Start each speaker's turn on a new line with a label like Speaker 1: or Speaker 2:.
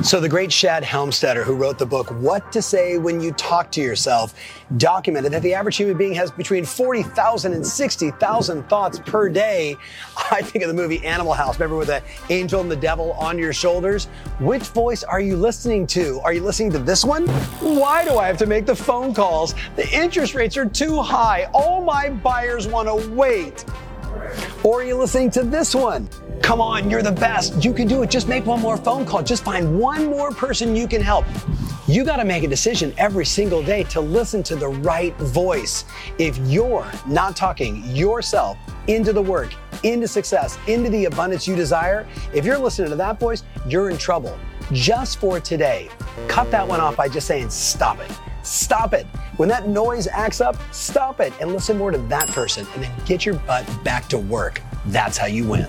Speaker 1: So, the great Shad Helmstetter, who wrote the book What to Say When You Talk to Yourself, documented that the average human being has between 40,000 and 60,000 thoughts per day. I think of the movie Animal House. Remember with the angel and the devil on your shoulders? Which voice are you listening to? Are you listening to this one? Why do I have to make the phone calls? The interest rates are too high. All my buyers want to wait. Or are you listening to this one? Come on, you're the best. You can do it. Just make one more phone call. Just find one more person you can help. You got to make a decision every single day to listen to the right voice. If you're not talking yourself into the work, into success, into the abundance you desire, if you're listening to that voice, you're in trouble. Just for today, cut that one off by just saying, stop it. Stop it. When that noise acts up, stop it and listen more to that person and then get your butt back to work. That's how you win.